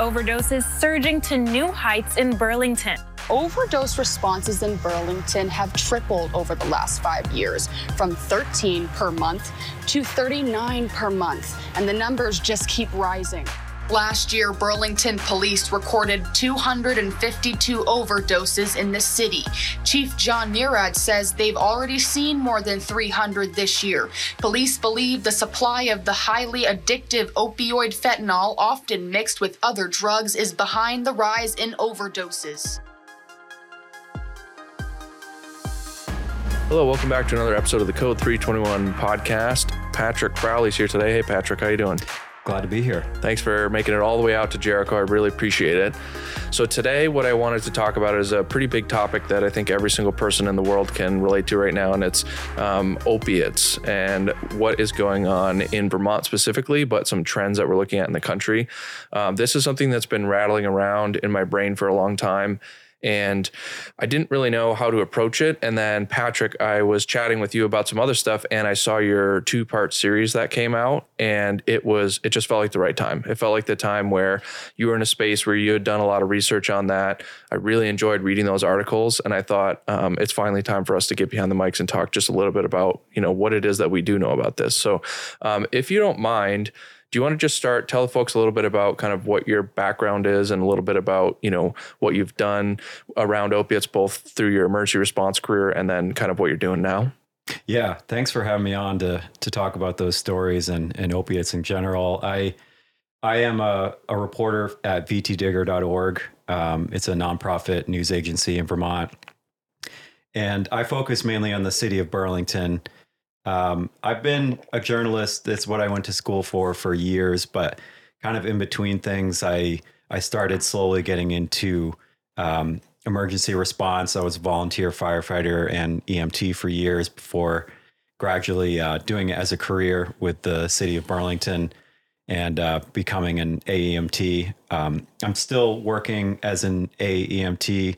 Overdoses surging to new heights in Burlington. Overdose responses in Burlington have tripled over the last five years, from 13 per month to 39 per month, and the numbers just keep rising. Last year, Burlington police recorded 252 overdoses in the city. Chief Jon Murad says they've already seen more than 300 this year. Police believe the supply of the highly addictive opioid fentanyl, often mixed with other drugs, is behind the rise in overdoses. Hello, welcome back to another episode of the Code 321 podcast. Patrick Crowley's here today. Hey, Patrick, how you doing? Glad to be here. Thanks for making it all the way out to Jericho. I really appreciate it. So, today, what I wanted to talk about is a pretty big topic that I think every single person in the world can relate to right now, and it's um, opiates and what is going on in Vermont specifically, but some trends that we're looking at in the country. Um, this is something that's been rattling around in my brain for a long time and I didn't really know how to approach it. And then Patrick, I was chatting with you about some other stuff, and I saw your two part series that came out, and it was it just felt like the right time. It felt like the time where you were in a space where you had done a lot of research on that. I really enjoyed reading those articles, and I thought um, it's finally time for us to get behind the mics and talk just a little bit about you know what it is that we do know about this. So, um, if you don't mind do you want to just start tell the folks a little bit about kind of what your background is and a little bit about you know what you've done around opiates both through your emergency response career and then kind of what you're doing now? Yeah thanks for having me on to to talk about those stories and and opiates in general. I i am a, a reporter at vtdigger.org um, it's a nonprofit news agency in vermont. And i focus mainly on the city of burlington um, I've been a journalist. That's what I went to school for for years. But kind of in between things, I I started slowly getting into um, emergency response. I was a volunteer firefighter and EMT for years before gradually uh, doing it as a career with the city of Burlington and uh, becoming an AEMT. Um, I'm still working as an AEMT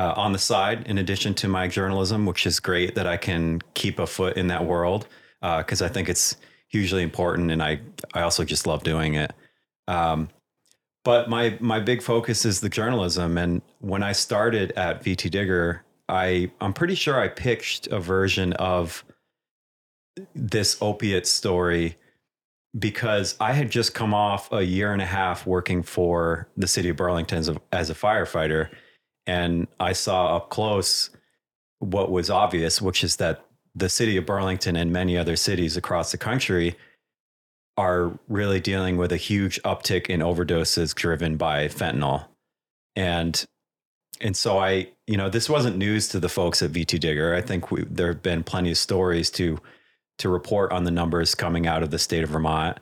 uh, on the side in addition to my journalism, which is great that I can keep a foot in that world because uh, I think it's hugely important, and I I also just love doing it. Um, but my my big focus is the journalism, and when I started at VT Digger, I I'm pretty sure I pitched a version of this opiate story because I had just come off a year and a half working for the city of Burlington as a, as a firefighter and I saw up close what was obvious, which is that the city of Burlington and many other cities across the country are really dealing with a huge uptick in overdoses driven by fentanyl. And and so I, you know, this wasn't news to the folks at VT Digger. I think we, there have been plenty of stories to to report on the numbers coming out of the state of Vermont.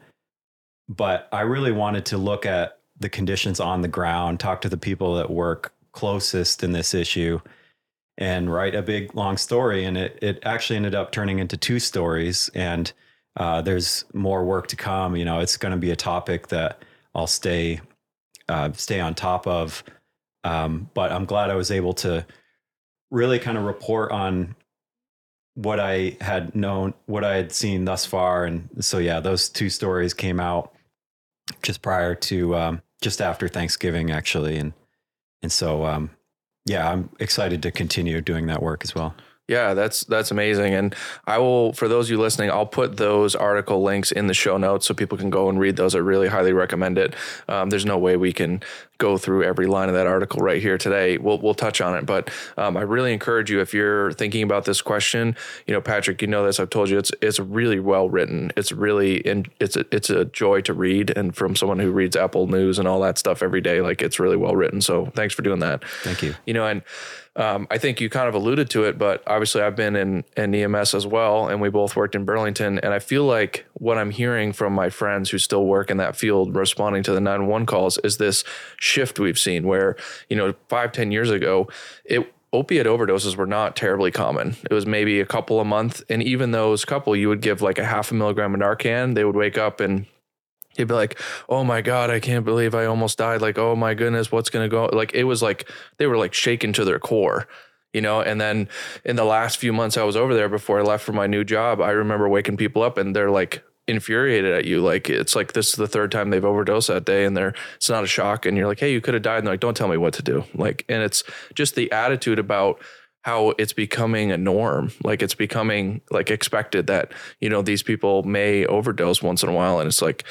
But I really wanted to look at the conditions on the ground, talk to the people that work closest in this issue and write a big long story. And it, it actually ended up turning into two stories. And uh, there's more work to come. You know, it's going to be a topic that I'll stay uh, stay on top of. Um, but I'm glad I was able to really kind of report on what I had known, what I had seen thus far. And so, yeah, those two stories came out just prior to, um, just after Thanksgiving, actually. And and so, um, yeah, I'm excited to continue doing that work as well. Yeah, that's that's amazing. And I will for those of you listening, I'll put those article links in the show notes so people can go and read those. I really highly recommend it. Um, there's no way we can go through every line of that article right here today. We'll we'll touch on it, but um, I really encourage you if you're thinking about this question. You know, Patrick, you know this. I've told you it's it's really well written. It's really in, it's a, it's a joy to read, and from someone who reads Apple News and all that stuff every day, like it's really well written. So thanks for doing that. Thank you. You know, and um, I think you kind of alluded to it, but obviously I've been in, in EMS as well, and we both worked in Burlington. And I feel like what I'm hearing from my friends who still work in that field, responding to the 911 calls, is this shift we've seen where, you know, five ten years ago, it opiate overdoses were not terribly common. It was maybe a couple a month. And even those couple, you would give like a half a milligram of Narcan, they would wake up and he'd be like, "Oh my god, I can't believe I almost died." Like, "Oh my goodness, what's going to go?" Like it was like they were like shaken to their core, you know. And then in the last few months I was over there before I left for my new job, I remember waking people up and they're like infuriated at you. Like it's like this is the third time they've overdosed that day, and they're it's not a shock. And you're like, hey, you could have died. And they're like, don't tell me what to do. Like, and it's just the attitude about how it's becoming a norm. Like it's becoming like expected that, you know, these people may overdose once in a while. And it's like,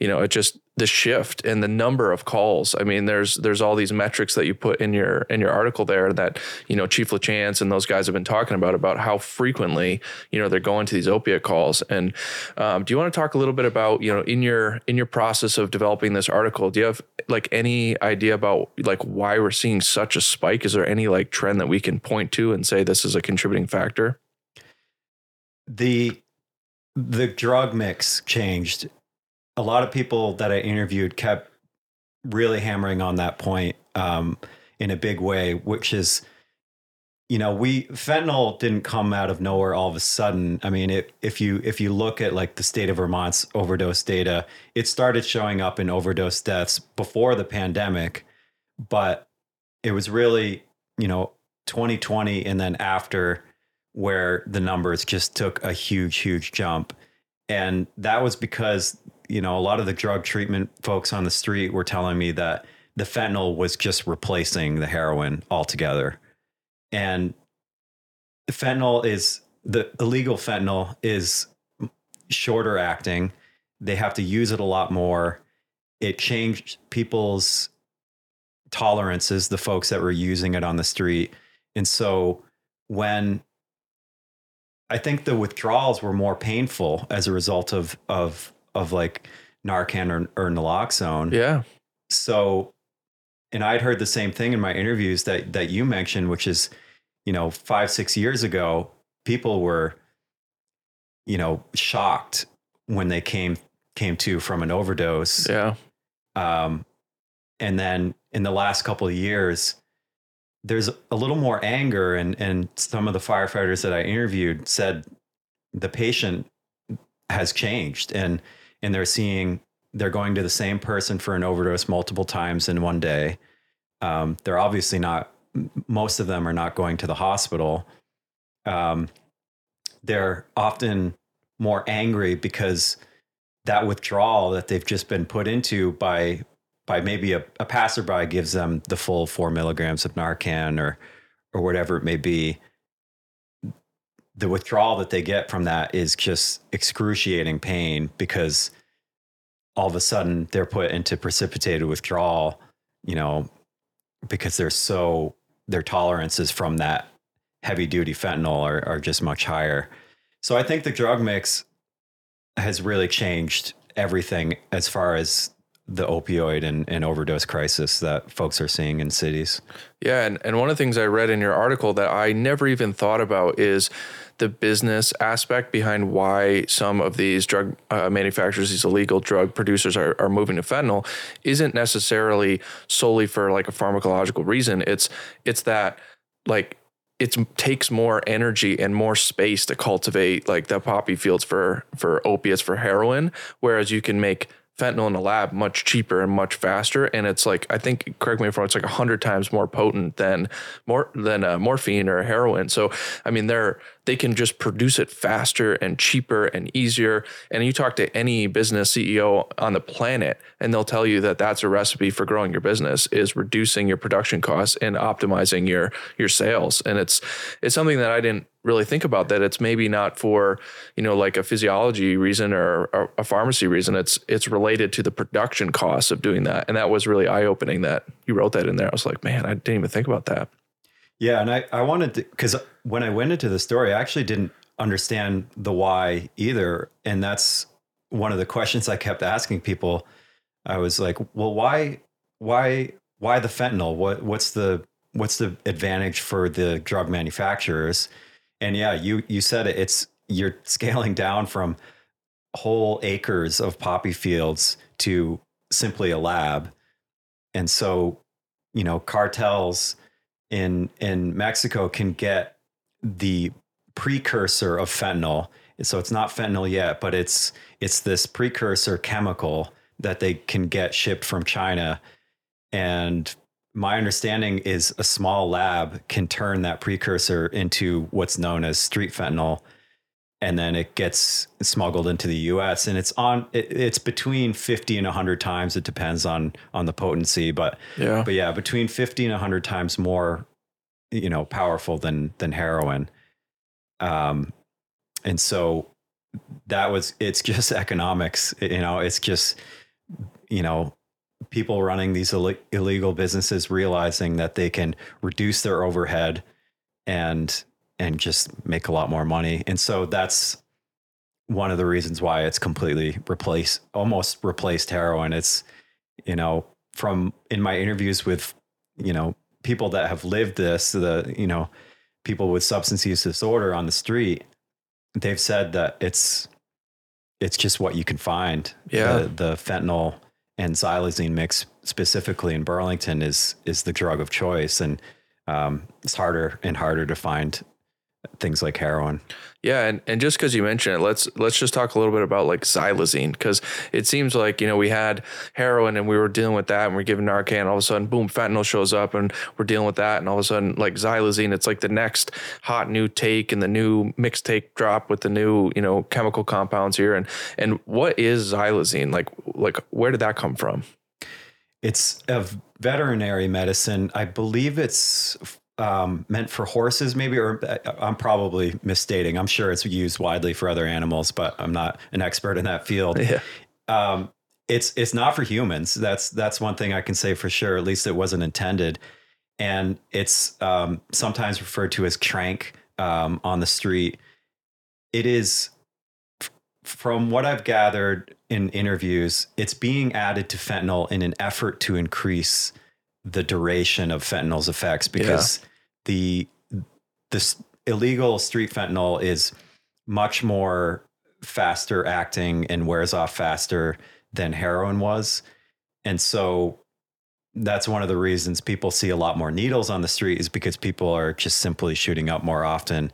you know, it just the shift in the number of calls. I mean, there's there's all these metrics that you put in your in your article there that, you know, Chief LaChance and those guys have been talking about about how frequently, you know, they're going to these opiate calls. And um, do you want to talk a little bit about, you know, in your in your process of developing this article, do you have like any idea about like why we're seeing such a spike? Is there any like trend that we can point to and say this is a contributing factor? The the drug mix changed. A lot of people that I interviewed kept really hammering on that point um, in a big way, which is, you know, we fentanyl didn't come out of nowhere all of a sudden. I mean, it, if you if you look at like the state of Vermont's overdose data, it started showing up in overdose deaths before the pandemic, but it was really, you know, 2020 and then after where the numbers just took a huge huge jump and that was because you know a lot of the drug treatment folks on the street were telling me that the fentanyl was just replacing the heroin altogether. And fentanyl is the illegal fentanyl is shorter acting. They have to use it a lot more. It changed people's tolerances the folks that were using it on the street. And so when I think the withdrawals were more painful as a result of of of like Narcan or, or naloxone. Yeah. So, and I'd heard the same thing in my interviews that that you mentioned, which is, you know, five six years ago, people were, you know, shocked when they came came to from an overdose. Yeah. Um, and then in the last couple of years, there's a little more anger and and some of the firefighters that I interviewed said the patient has changed and and they're seeing they're going to the same person for an overdose multiple times in one day. Um, they're obviously not most of them are not going to the hospital. Um, they're often more angry because that withdrawal that they've just been put into by by maybe a, a passerby gives them the full four milligrams of Narcan or or whatever it may be, the withdrawal that they get from that is just excruciating pain because all of a sudden they're put into precipitated withdrawal, you know, because they're so their tolerances from that heavy duty fentanyl are, are just much higher. So I think the drug mix has really changed everything as far as the opioid and, and overdose crisis that folks are seeing in cities. Yeah, and, and one of the things I read in your article that I never even thought about is the business aspect behind why some of these drug uh, manufacturers, these illegal drug producers are, are moving to fentanyl isn't necessarily solely for like a pharmacological reason. It's it's that like it takes more energy and more space to cultivate like the poppy fields for for opiates for heroin, whereas you can make fentanyl in a lab much cheaper and much faster. And it's like i think correct me if i'm wrong it's like 100 times more potent than more than uh, morphine or heroin. So i mean they're they can just produce it faster and cheaper and easier. And you talk to any business ceo on the planet and they'll tell you that that's a recipe for growing your business is reducing your production costs and optimizing your your sales. And it's it's something that i didn't really think about that it's maybe not for you know like a physiology reason or, or, a pharmacy reason. It's it's related to the production costs of doing that. And that was really eye-opening that you wrote that in there. I was like man i didn't even think about that yeah and i i wanted to because when i went into the story i actually didn't understand the why either and that's one of the questions i kept asking people i was like well why why why the fentanyl what what's the what's the advantage for the drug manufacturers and yeah, you you said it. It's you're scaling down from whole acres of poppy fields to simply a lab. And so, you know, cartels in in Mexico can get the precursor of fentanyl. So it's not fentanyl yet, but it's it's this precursor chemical that they can get shipped from China and my understanding is a small lab can turn that precursor into what's known as street fentanyl and then it gets smuggled into the US and it's on it, it's between 50 and 100 times. It depends on on the potency but Yeah. but yeah between 50 and 100 times more you know powerful than than heroin. Um and so that was it's just economics you know it's just you know people running these Ill- illegal businesses realizing that they can reduce their overhead and and just make a lot more money. And so that's one of the reasons why it's completely replaced almost replaced heroin. It's you know from in my interviews with you know people that have lived this the you know people with substance use disorder on the street they've said that it's it's just what you can find. Yeah. the, the fentanyl and xylazine mix specifically in burlington is is the drug of choice. And um, it's harder and harder to find things like heroin Yeah, and, and just because you mentioned it, let's let's just talk a little bit about like xylazine because it seems like you know we had heroin and we were dealing with that and we're giving Narcan, and all of a sudden, boom, fentanyl shows up and we're dealing with that, and all of a sudden, like xylazine, it's like the next hot new take and the new mixed take drop with the new you know chemical compounds here, and and what is xylazine like? Like where did that come from? It's a veterinary medicine. I believe it's um, meant for horses, maybe, or uh, I'm probably misstating. I'm sure it's used widely for other animals, but I'm not an expert in that field. Yeah. Um, it's it's not for humans. That's that's one thing I can say for sure. At least it wasn't intended, and it's um, sometimes referred to as tranq um, on the street. It is from what I've gathered in interviews, it's being added to fentanyl in an effort to increase the duration of fentanyl's effects because the this illegal street fentanyl is much more faster acting and wears off faster than heroin was. And so that's one of the reasons people see a lot more needles on the street is because people are just simply shooting up more often.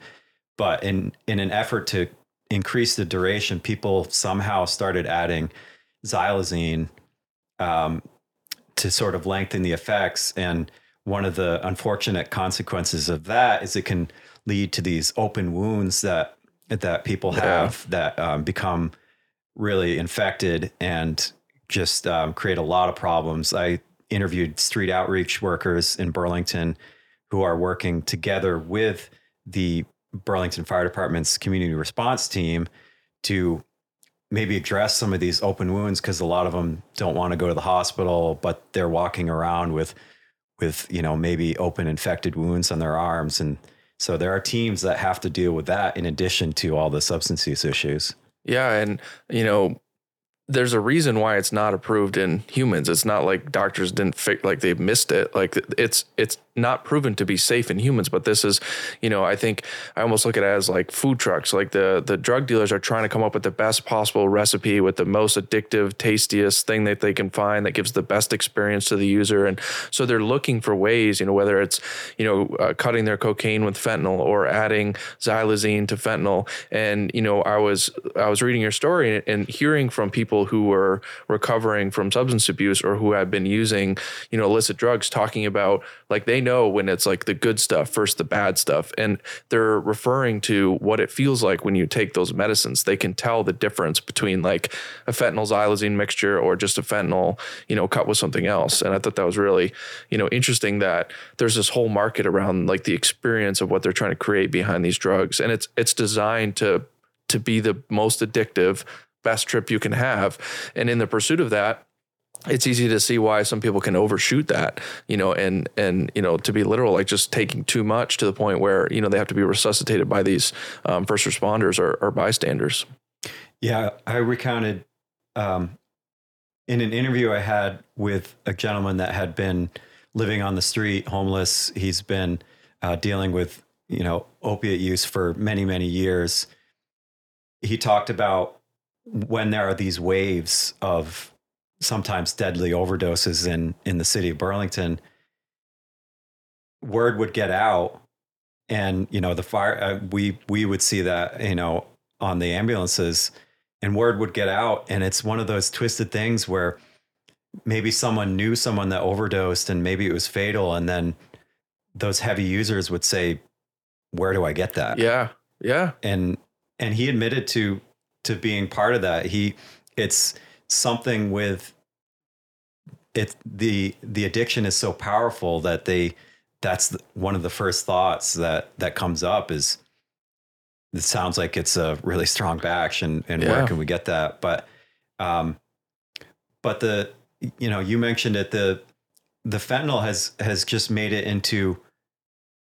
But in in an effort to increase the duration, people somehow started adding xylazine um, to sort of lengthen the effects. And one of the unfortunate consequences of that is it can lead to these open wounds that that people Yeah. have that um, become really infected and just um, create a lot of problems. I interviewed street outreach workers in Burlington who are working together with the Burlington Fire Department's community response team to maybe address some of these open wounds because a lot of them don't want to go to the hospital, but they're walking around with with you know maybe open infected wounds on their arms and so there are teams that have to deal with that in addition to all the substance use issues. Yeah, and you know, there's a reason why it's not approved in humans. It's not like doctors didn't like they missed it. Like it's it's not proven to be safe in humans. But this is, you know, I think I almost look at it as like food trucks. Like the the drug dealers are trying to come up with the best possible recipe with the most addictive, tastiest thing that they can find that gives the best experience to the user. And so they're looking for ways, you know, whether it's you know uh, cutting their cocaine with fentanyl or adding xylazine to fentanyl. And you know, I was I was reading your story and hearing from people who were recovering from substance abuse or who had been using, you know, illicit drugs, talking about like they know when it's like the good stuff first, the bad stuff, and they're referring to what it feels like when you take those medicines. They can tell the difference between like a fentanyl xylazine mixture or just a fentanyl, you know, cut with something else. And I thought that was really, you know, interesting that there's this whole market around like the experience of what they're trying to create behind these drugs, and it's it's designed to to be the most addictive best trip you can have. And in the pursuit of that, it's easy to see why some people can overshoot that, you know, and and you know, to be literal, like just taking too much to the point where you know they have to be resuscitated by these um, first responders or, or bystanders. Yeah, I recounted um, in an interview I had with a gentleman that had been living on the street, homeless. He's been uh, dealing with you know opiate use for many many years. He talked about when there are these waves of sometimes deadly overdoses in in the city of Burlington. Word would get out, and you know the fire. Uh, we we would see that you know on the ambulances and word would get out and it's one of those twisted things where maybe someone knew someone that overdosed and maybe it was fatal and then those heavy users would say where do i get that Yeah, yeah, and and he admitted to to being part of that. He it's something with it the the addiction is so powerful that they that's one of the first thoughts that that comes up is it sounds like it's a really strong batch and and Yeah. where can we get that? But um but the you know you mentioned it the the fentanyl has has just made it into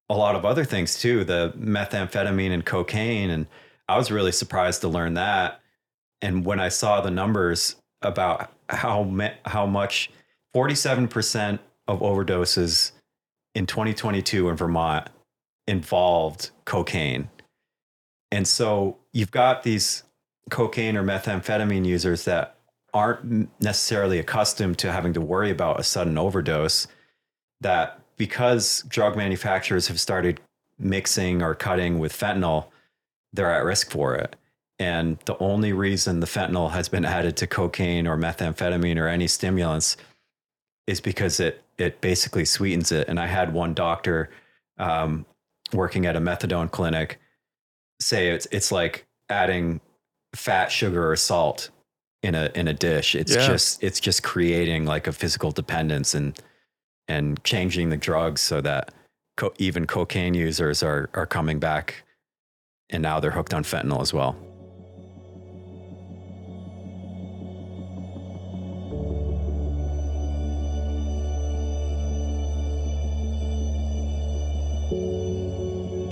a lot of other things too the methamphetamine and cocaine. And i was really surprised to learn that. And when i saw the numbers about how how much 47% of overdoses in 2022 in vermont involved cocaine. And so you've got these cocaine or methamphetamine users that aren't necessarily accustomed to having to worry about a sudden overdose that because drug manufacturers have started mixing or cutting with fentanyl they're at risk for it and the only reason the fentanyl has been added to cocaine or methamphetamine or any stimulants is because it it basically sweetens it and i had one doctor um, working at a methadone clinic say it's it's like adding fat, sugar, or salt in a in a dish. It's Yeah. just it's just creating like a physical dependence and and changing the drugs so that co- even cocaine users are are coming back, and now they're hooked on fentanyl as well.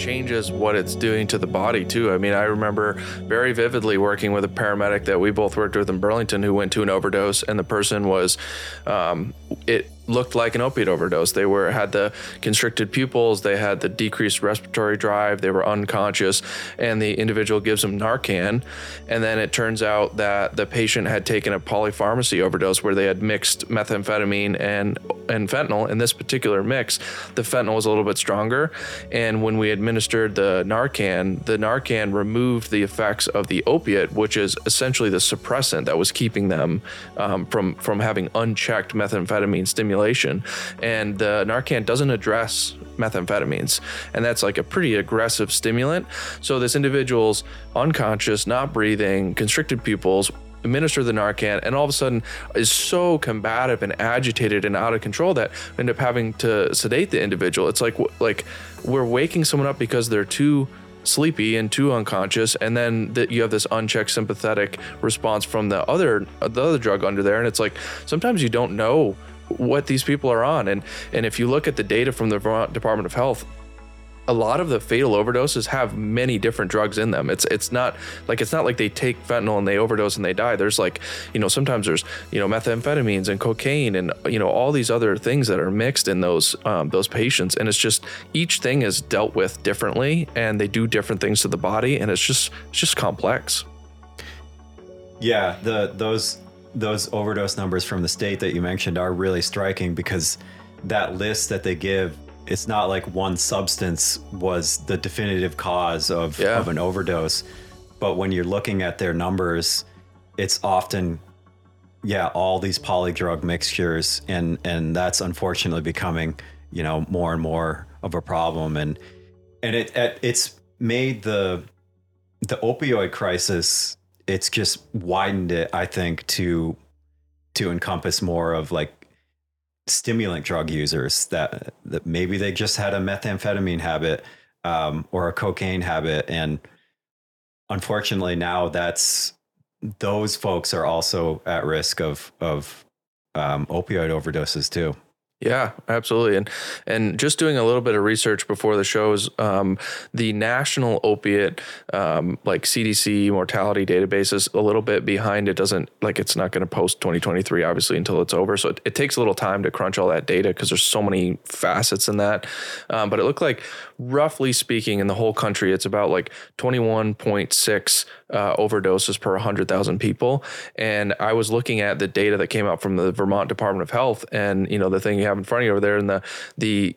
Changes what it's doing to the body too. I mean, I remember very vividly working with a paramedic that we both worked with in Burlington who went to an overdose, and the person was, um, it looked like an opiate overdose. They were had the constricted pupils, they had the decreased respiratory drive, they were unconscious, and the individual gives them Narcan, and then it turns out that the patient had taken a polypharmacy overdose where they had mixed methamphetamine and and fentanyl. In this particular mix, the fentanyl was a little bit stronger, and when we administered the Narcan, the Narcan removed the effects of the opiate, which is essentially the suppressant that was keeping them um, from from having unchecked methamphetamine stimulation. And the Narcan doesn't address methamphetamines, and that's like a pretty aggressive stimulant. So this individual's unconscious, not breathing, constricted pupils administer the Narcan, and all of a sudden is so combative and agitated and out of control that we end up having to sedate the individual. It's like like we're waking someone up because they're too sleepy and too unconscious, and then that you have this unchecked sympathetic response from the other the other drug under there, and it's like sometimes you don't know what these people are on, and and if you look at the data from the Vermont Department of Health a lot of the fatal overdoses have many different drugs in them. It's it's not like it's not like they take fentanyl and they overdose and they die. There's like you know sometimes there's you know methamphetamines and cocaine and you know all these other things that are mixed in those um, those patients, and it's just each thing is dealt with differently and they do different things to the body, and it's just it's just complex. Yeah, the those those overdose numbers from the state that you mentioned are really striking because that list that they give it's not like one substance was the definitive cause of, Yeah. of an overdose but when you're looking at their numbers it's often yeah all these polydrug mixtures and and that's unfortunately becoming you know more and more of a problem and and it, it it's made the the opioid crisis it's just widened it i think to to encompass more of like stimulant drug users that that maybe they just had a methamphetamine habit um, or a cocaine habit. And unfortunately now that's those folks are also at risk of of um, opioid overdoses too Yeah, absolutely. And and just doing a little bit of research before the shows, um, the national opiate um, like CDC mortality database is a little bit behind. It doesn't like it's not going to post 2023 obviously until it's over. So it, it takes a little time to crunch all that data because there's so many facets in that. Um, but it looked like roughly speaking in the whole country, it's about like 21.6 uh, overdoses per 100,000 people. And I was looking at the data that came out from the Vermont Department of Health, and you know the thing you have in front of you over there, and the the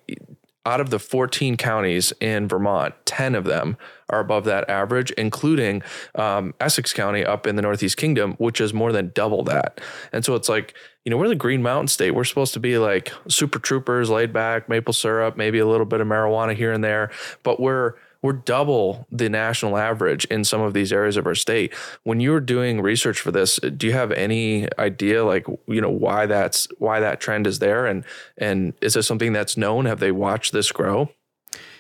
out of the 14 counties in Vermont, 10 of them are above that average, including um, Essex County up in the Northeast Kingdom, which is more than double that. And so it's like, you know, we're the Green Mountain State. We're supposed to be like super troopers, laid back, maple syrup, maybe a little bit of marijuana here and there, but we're we're double the national average in some of these areas of our state. When you were doing research for this, do you have any idea like you know why that's why that trend is there and and is this something that's known? Have they watched this grow?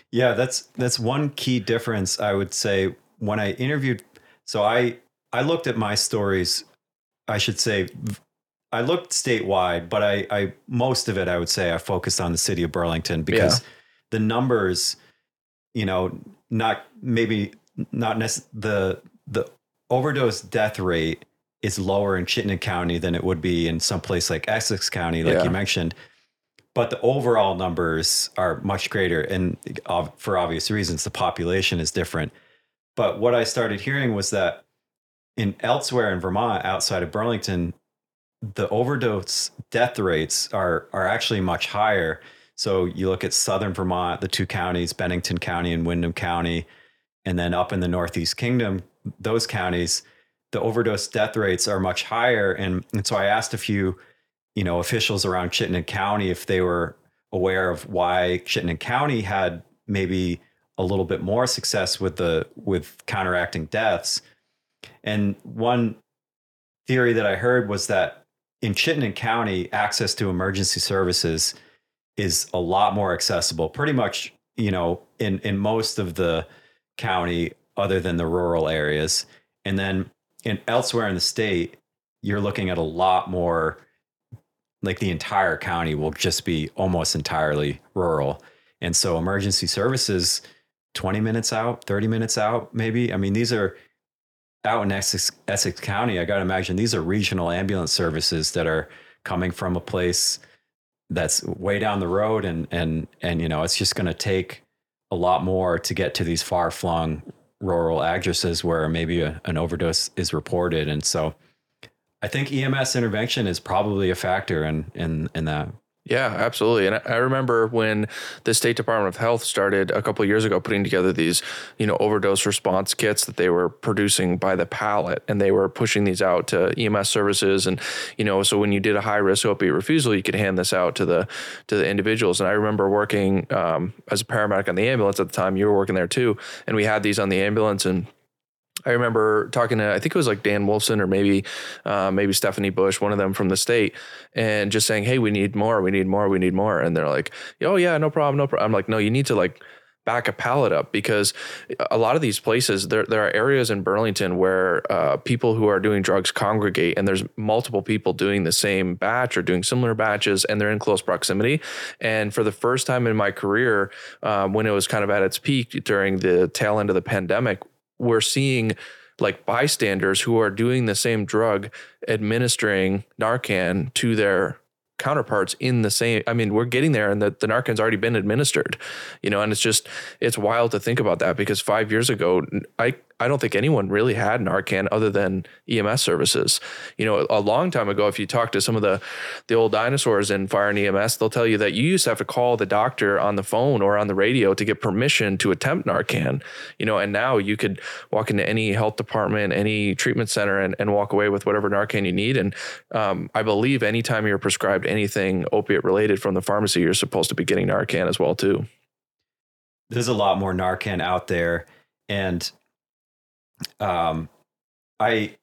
Yeah, that's that's one key difference I would say when I interviewed so I I looked at my stories I should say I looked statewide, but I, I most of it I would say I focused on the city of Burlington because yeah. the numbers, you know, not maybe not necessarily the the overdose death rate is lower in Chittenden County than it would be in some place like Essex County, like yeah. you mentioned. But the overall numbers are much greater, and uh, for obvious reasons, the population is different. But what I started hearing was that in elsewhere in Vermont, outside of Burlington, the overdose death rates are are actually much higher. So you look at southern Vermont, the two counties, Bennington County and Windham County, and then up in the Northeast Kingdom, those counties, the overdose death rates are much higher. And, and so I asked a few, you know, officials around Chittenden County if they were aware of why Chittenden County had maybe a little bit more success with the with counteracting deaths. And one theory that I heard was that in Chittenden County, access to emergency services is a lot more accessible. Pretty much, you know, in in most of the county, other than the rural areas, and then in elsewhere in the state, you're looking at a lot more. Like the entire county will just be almost entirely rural, and so emergency services, twenty minutes out, thirty minutes out, maybe. I mean, these are out in Essex, Essex County, I got to imagine these are regional ambulance services that are coming from a place that's way down the road, and and and you know it's just going to take a lot more to get to these far flung rural addresses where maybe a, an overdose is reported, and so I think EMS intervention is probably a factor in in in that. Yeah, absolutely. And I remember when the State Department of Health started a couple years ago putting together these, you know, overdose response kits that they were producing by the pallet and they were pushing these out to EMS services and you know, so when you did a high risk opiate refusal, you could hand this out to the to the individuals. And I remember working um, as a paramedic on the ambulance at the time. You were working there too, and we had these on the ambulance and I remember talking to I think it was like Dan Wolfson or maybe uh, maybe Stephanie Bush, one of them from the state, and just saying, "Hey, we need more, we need more, we need more," and they're like, "Oh yeah, no problem, no problem." I'm like, "No, you need to like." back a pallet up because a lot of these places there there are areas in Burlington where uh, people who are doing drugs congregate and there's multiple people doing the same batch or doing similar batches and they're in close proximity and for the first time in my career um, when it was kind of at its peak during the tail end of the pandemic we're seeing like bystanders who are doing the same drug administering Narcan to their counterparts in the same i mean we're getting there and the, the narcan's already been administered you know and it's just it's wild to think about that because five years ago i I don't think anyone really had Narcan other than EMS services. You know, a long time ago, if you talk to some of the the old dinosaurs in fire and EMS, they'll tell you that you used to have to call the doctor on the phone or on the radio to get permission to attempt Narcan. You know, and now you could walk into any health department, any treatment center, and, and walk away with whatever Narcan you need. And um, I believe anytime you're prescribed anything opiate related from the pharmacy, you're supposed to be getting Narcan as well too. There's a lot more Narcan out there, and um, I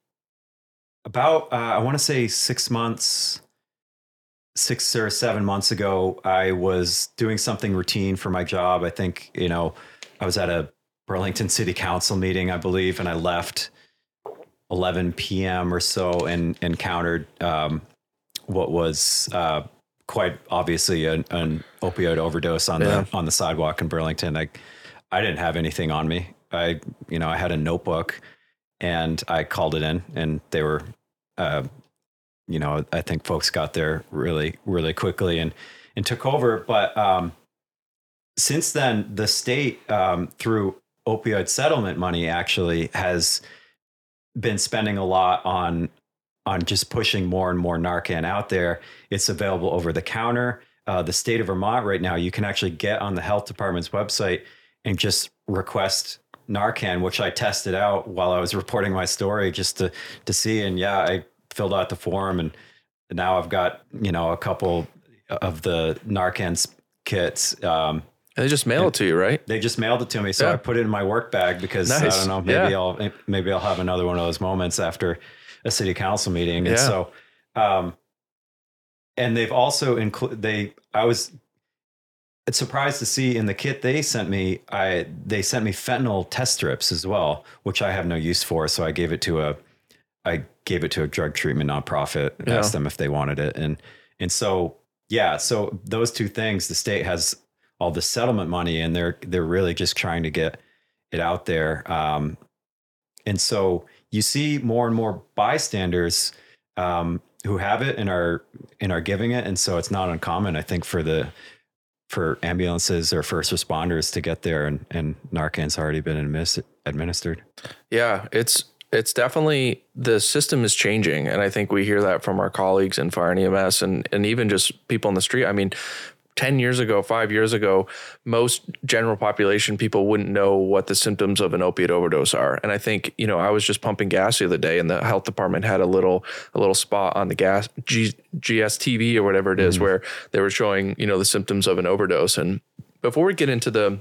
about uh, I want to say six months, six or seven months ago, I was doing something routine for my job. I think you know I was at a Burlington City Council meeting, I believe, and I left 11 p.m. or so and encountered um, what was uh, quite obviously an, an, opioid overdose on yeah. the on the sidewalk in Burlington. I I didn't have anything on me. I, you know, I had a notebook and I called it in and they were, uh, you know, I think folks got there really, really quickly and, and took over. But um, since then, the state, um, through opioid settlement money, actually has been spending a lot on on just pushing more and more Narcan out there. It's available over the counter. Uh, the state of Vermont right now, you can actually get on the health department's website and just request Narcan, which I tested out while I was reporting my story just to to see. And yeah, I filled out the form, and now I've got you know a couple of the Narcan kits. Um, And they just mail it to you, right? They just mailed it to me, so Yeah. I put it in my work bag because I don't know. Maybe Yeah. I'll maybe I'll have another one of those moments after a city council meeting. And Yeah. so, um, and they've also include they. I was surprised to see in the kit they sent me. I they sent me fentanyl test strips as well, which I have no use for. So I gave it to a I gave it to a drug treatment nonprofit and Yeah. asked them if they wanted it. And and so yeah, so those two things, the state has all the settlement money and they're they're really just trying to get it out there. Um, and so you see more and more bystanders um, who have it and are and are giving it. And so it's not uncommon, I think, for the for ambulances or first responders to get there and, and Narcan's already been admis- administered. Yeah, it's it's definitely the system is changing, and I think we hear that from our colleagues in fire and EMS, and and even just people on the street. I mean. 10 years ago, five years ago, most general population people wouldn't know what the symptoms of an opiate overdose are. And I think, you know, I was just pumping gas the other day and the health department had a little, a little spot on the gas G, GSTV or whatever it is where they were showing, you know, the symptoms of an overdose. And before we get into the,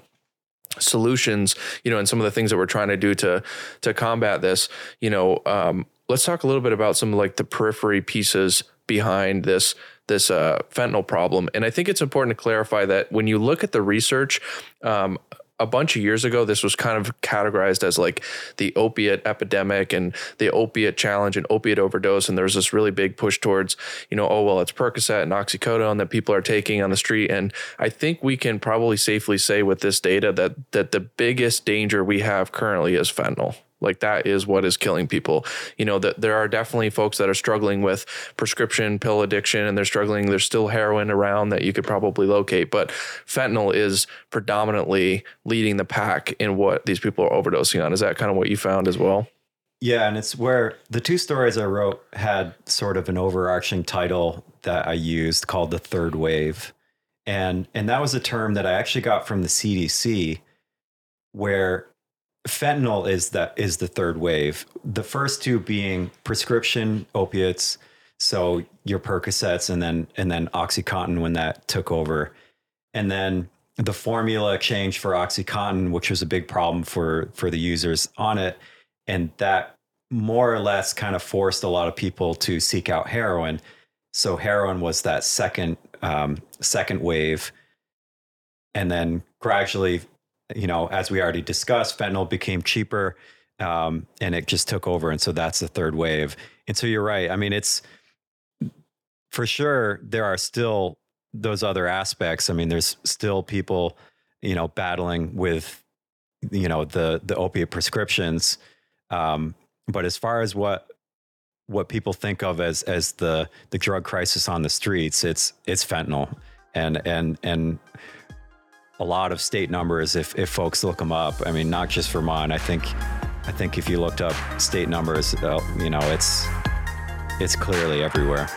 solutions, you know, and some of the things that we're trying to do to to combat this, you know, um, let's talk a little bit about some of like the periphery pieces behind this this uh, fentanyl problem. And I think it's important to clarify that when you look at the research, um, a bunch of years ago, this was kind of categorized as like the opiate epidemic and the opiate challenge and opiate overdose. And there's this really big push towards, you know, oh, well, it's Percocet and oxycodone that people are taking on the street. And I think we can probably safely say with this data that that the biggest danger we have currently is fentanyl. Like that is what is killing people. You know, that there are definitely folks that are struggling with prescription pill addiction and they're struggling. There's still heroin around that you could probably locate, but fentanyl is predominantly leading the pack in what these people are overdosing on. Is that kind of what you found as well? Yeah, and it's where the two stories I wrote had sort of an overarching title that I used called the third wave. And and that was a term that I actually got from the CDC where fentanyl is is the third wave. The first two being prescription opiates, so your Percocets and then and then OxyContin when that took over. And then the formula change for OxyContin, which was a big problem for for the users on it, and that more or less kind of forced a lot of people to seek out heroin. So heroin was that second um, second wave, and then gradually, you know, as we already discussed, fentanyl became cheaper, um, and it just took over, and so that's the third wave. And so you're right. I mean, it's for sure there are still those other aspects. I mean, there's still people, you know, battling with, you know, the the opiate prescriptions. Um, but as far as what what people think of as as the the drug crisis on the streets, it's it's fentanyl, and and and a lot of state numbers. If if folks look them up, I mean, not just Vermont. I think I think if you looked up state numbers, uh, you know, it's it's clearly everywhere.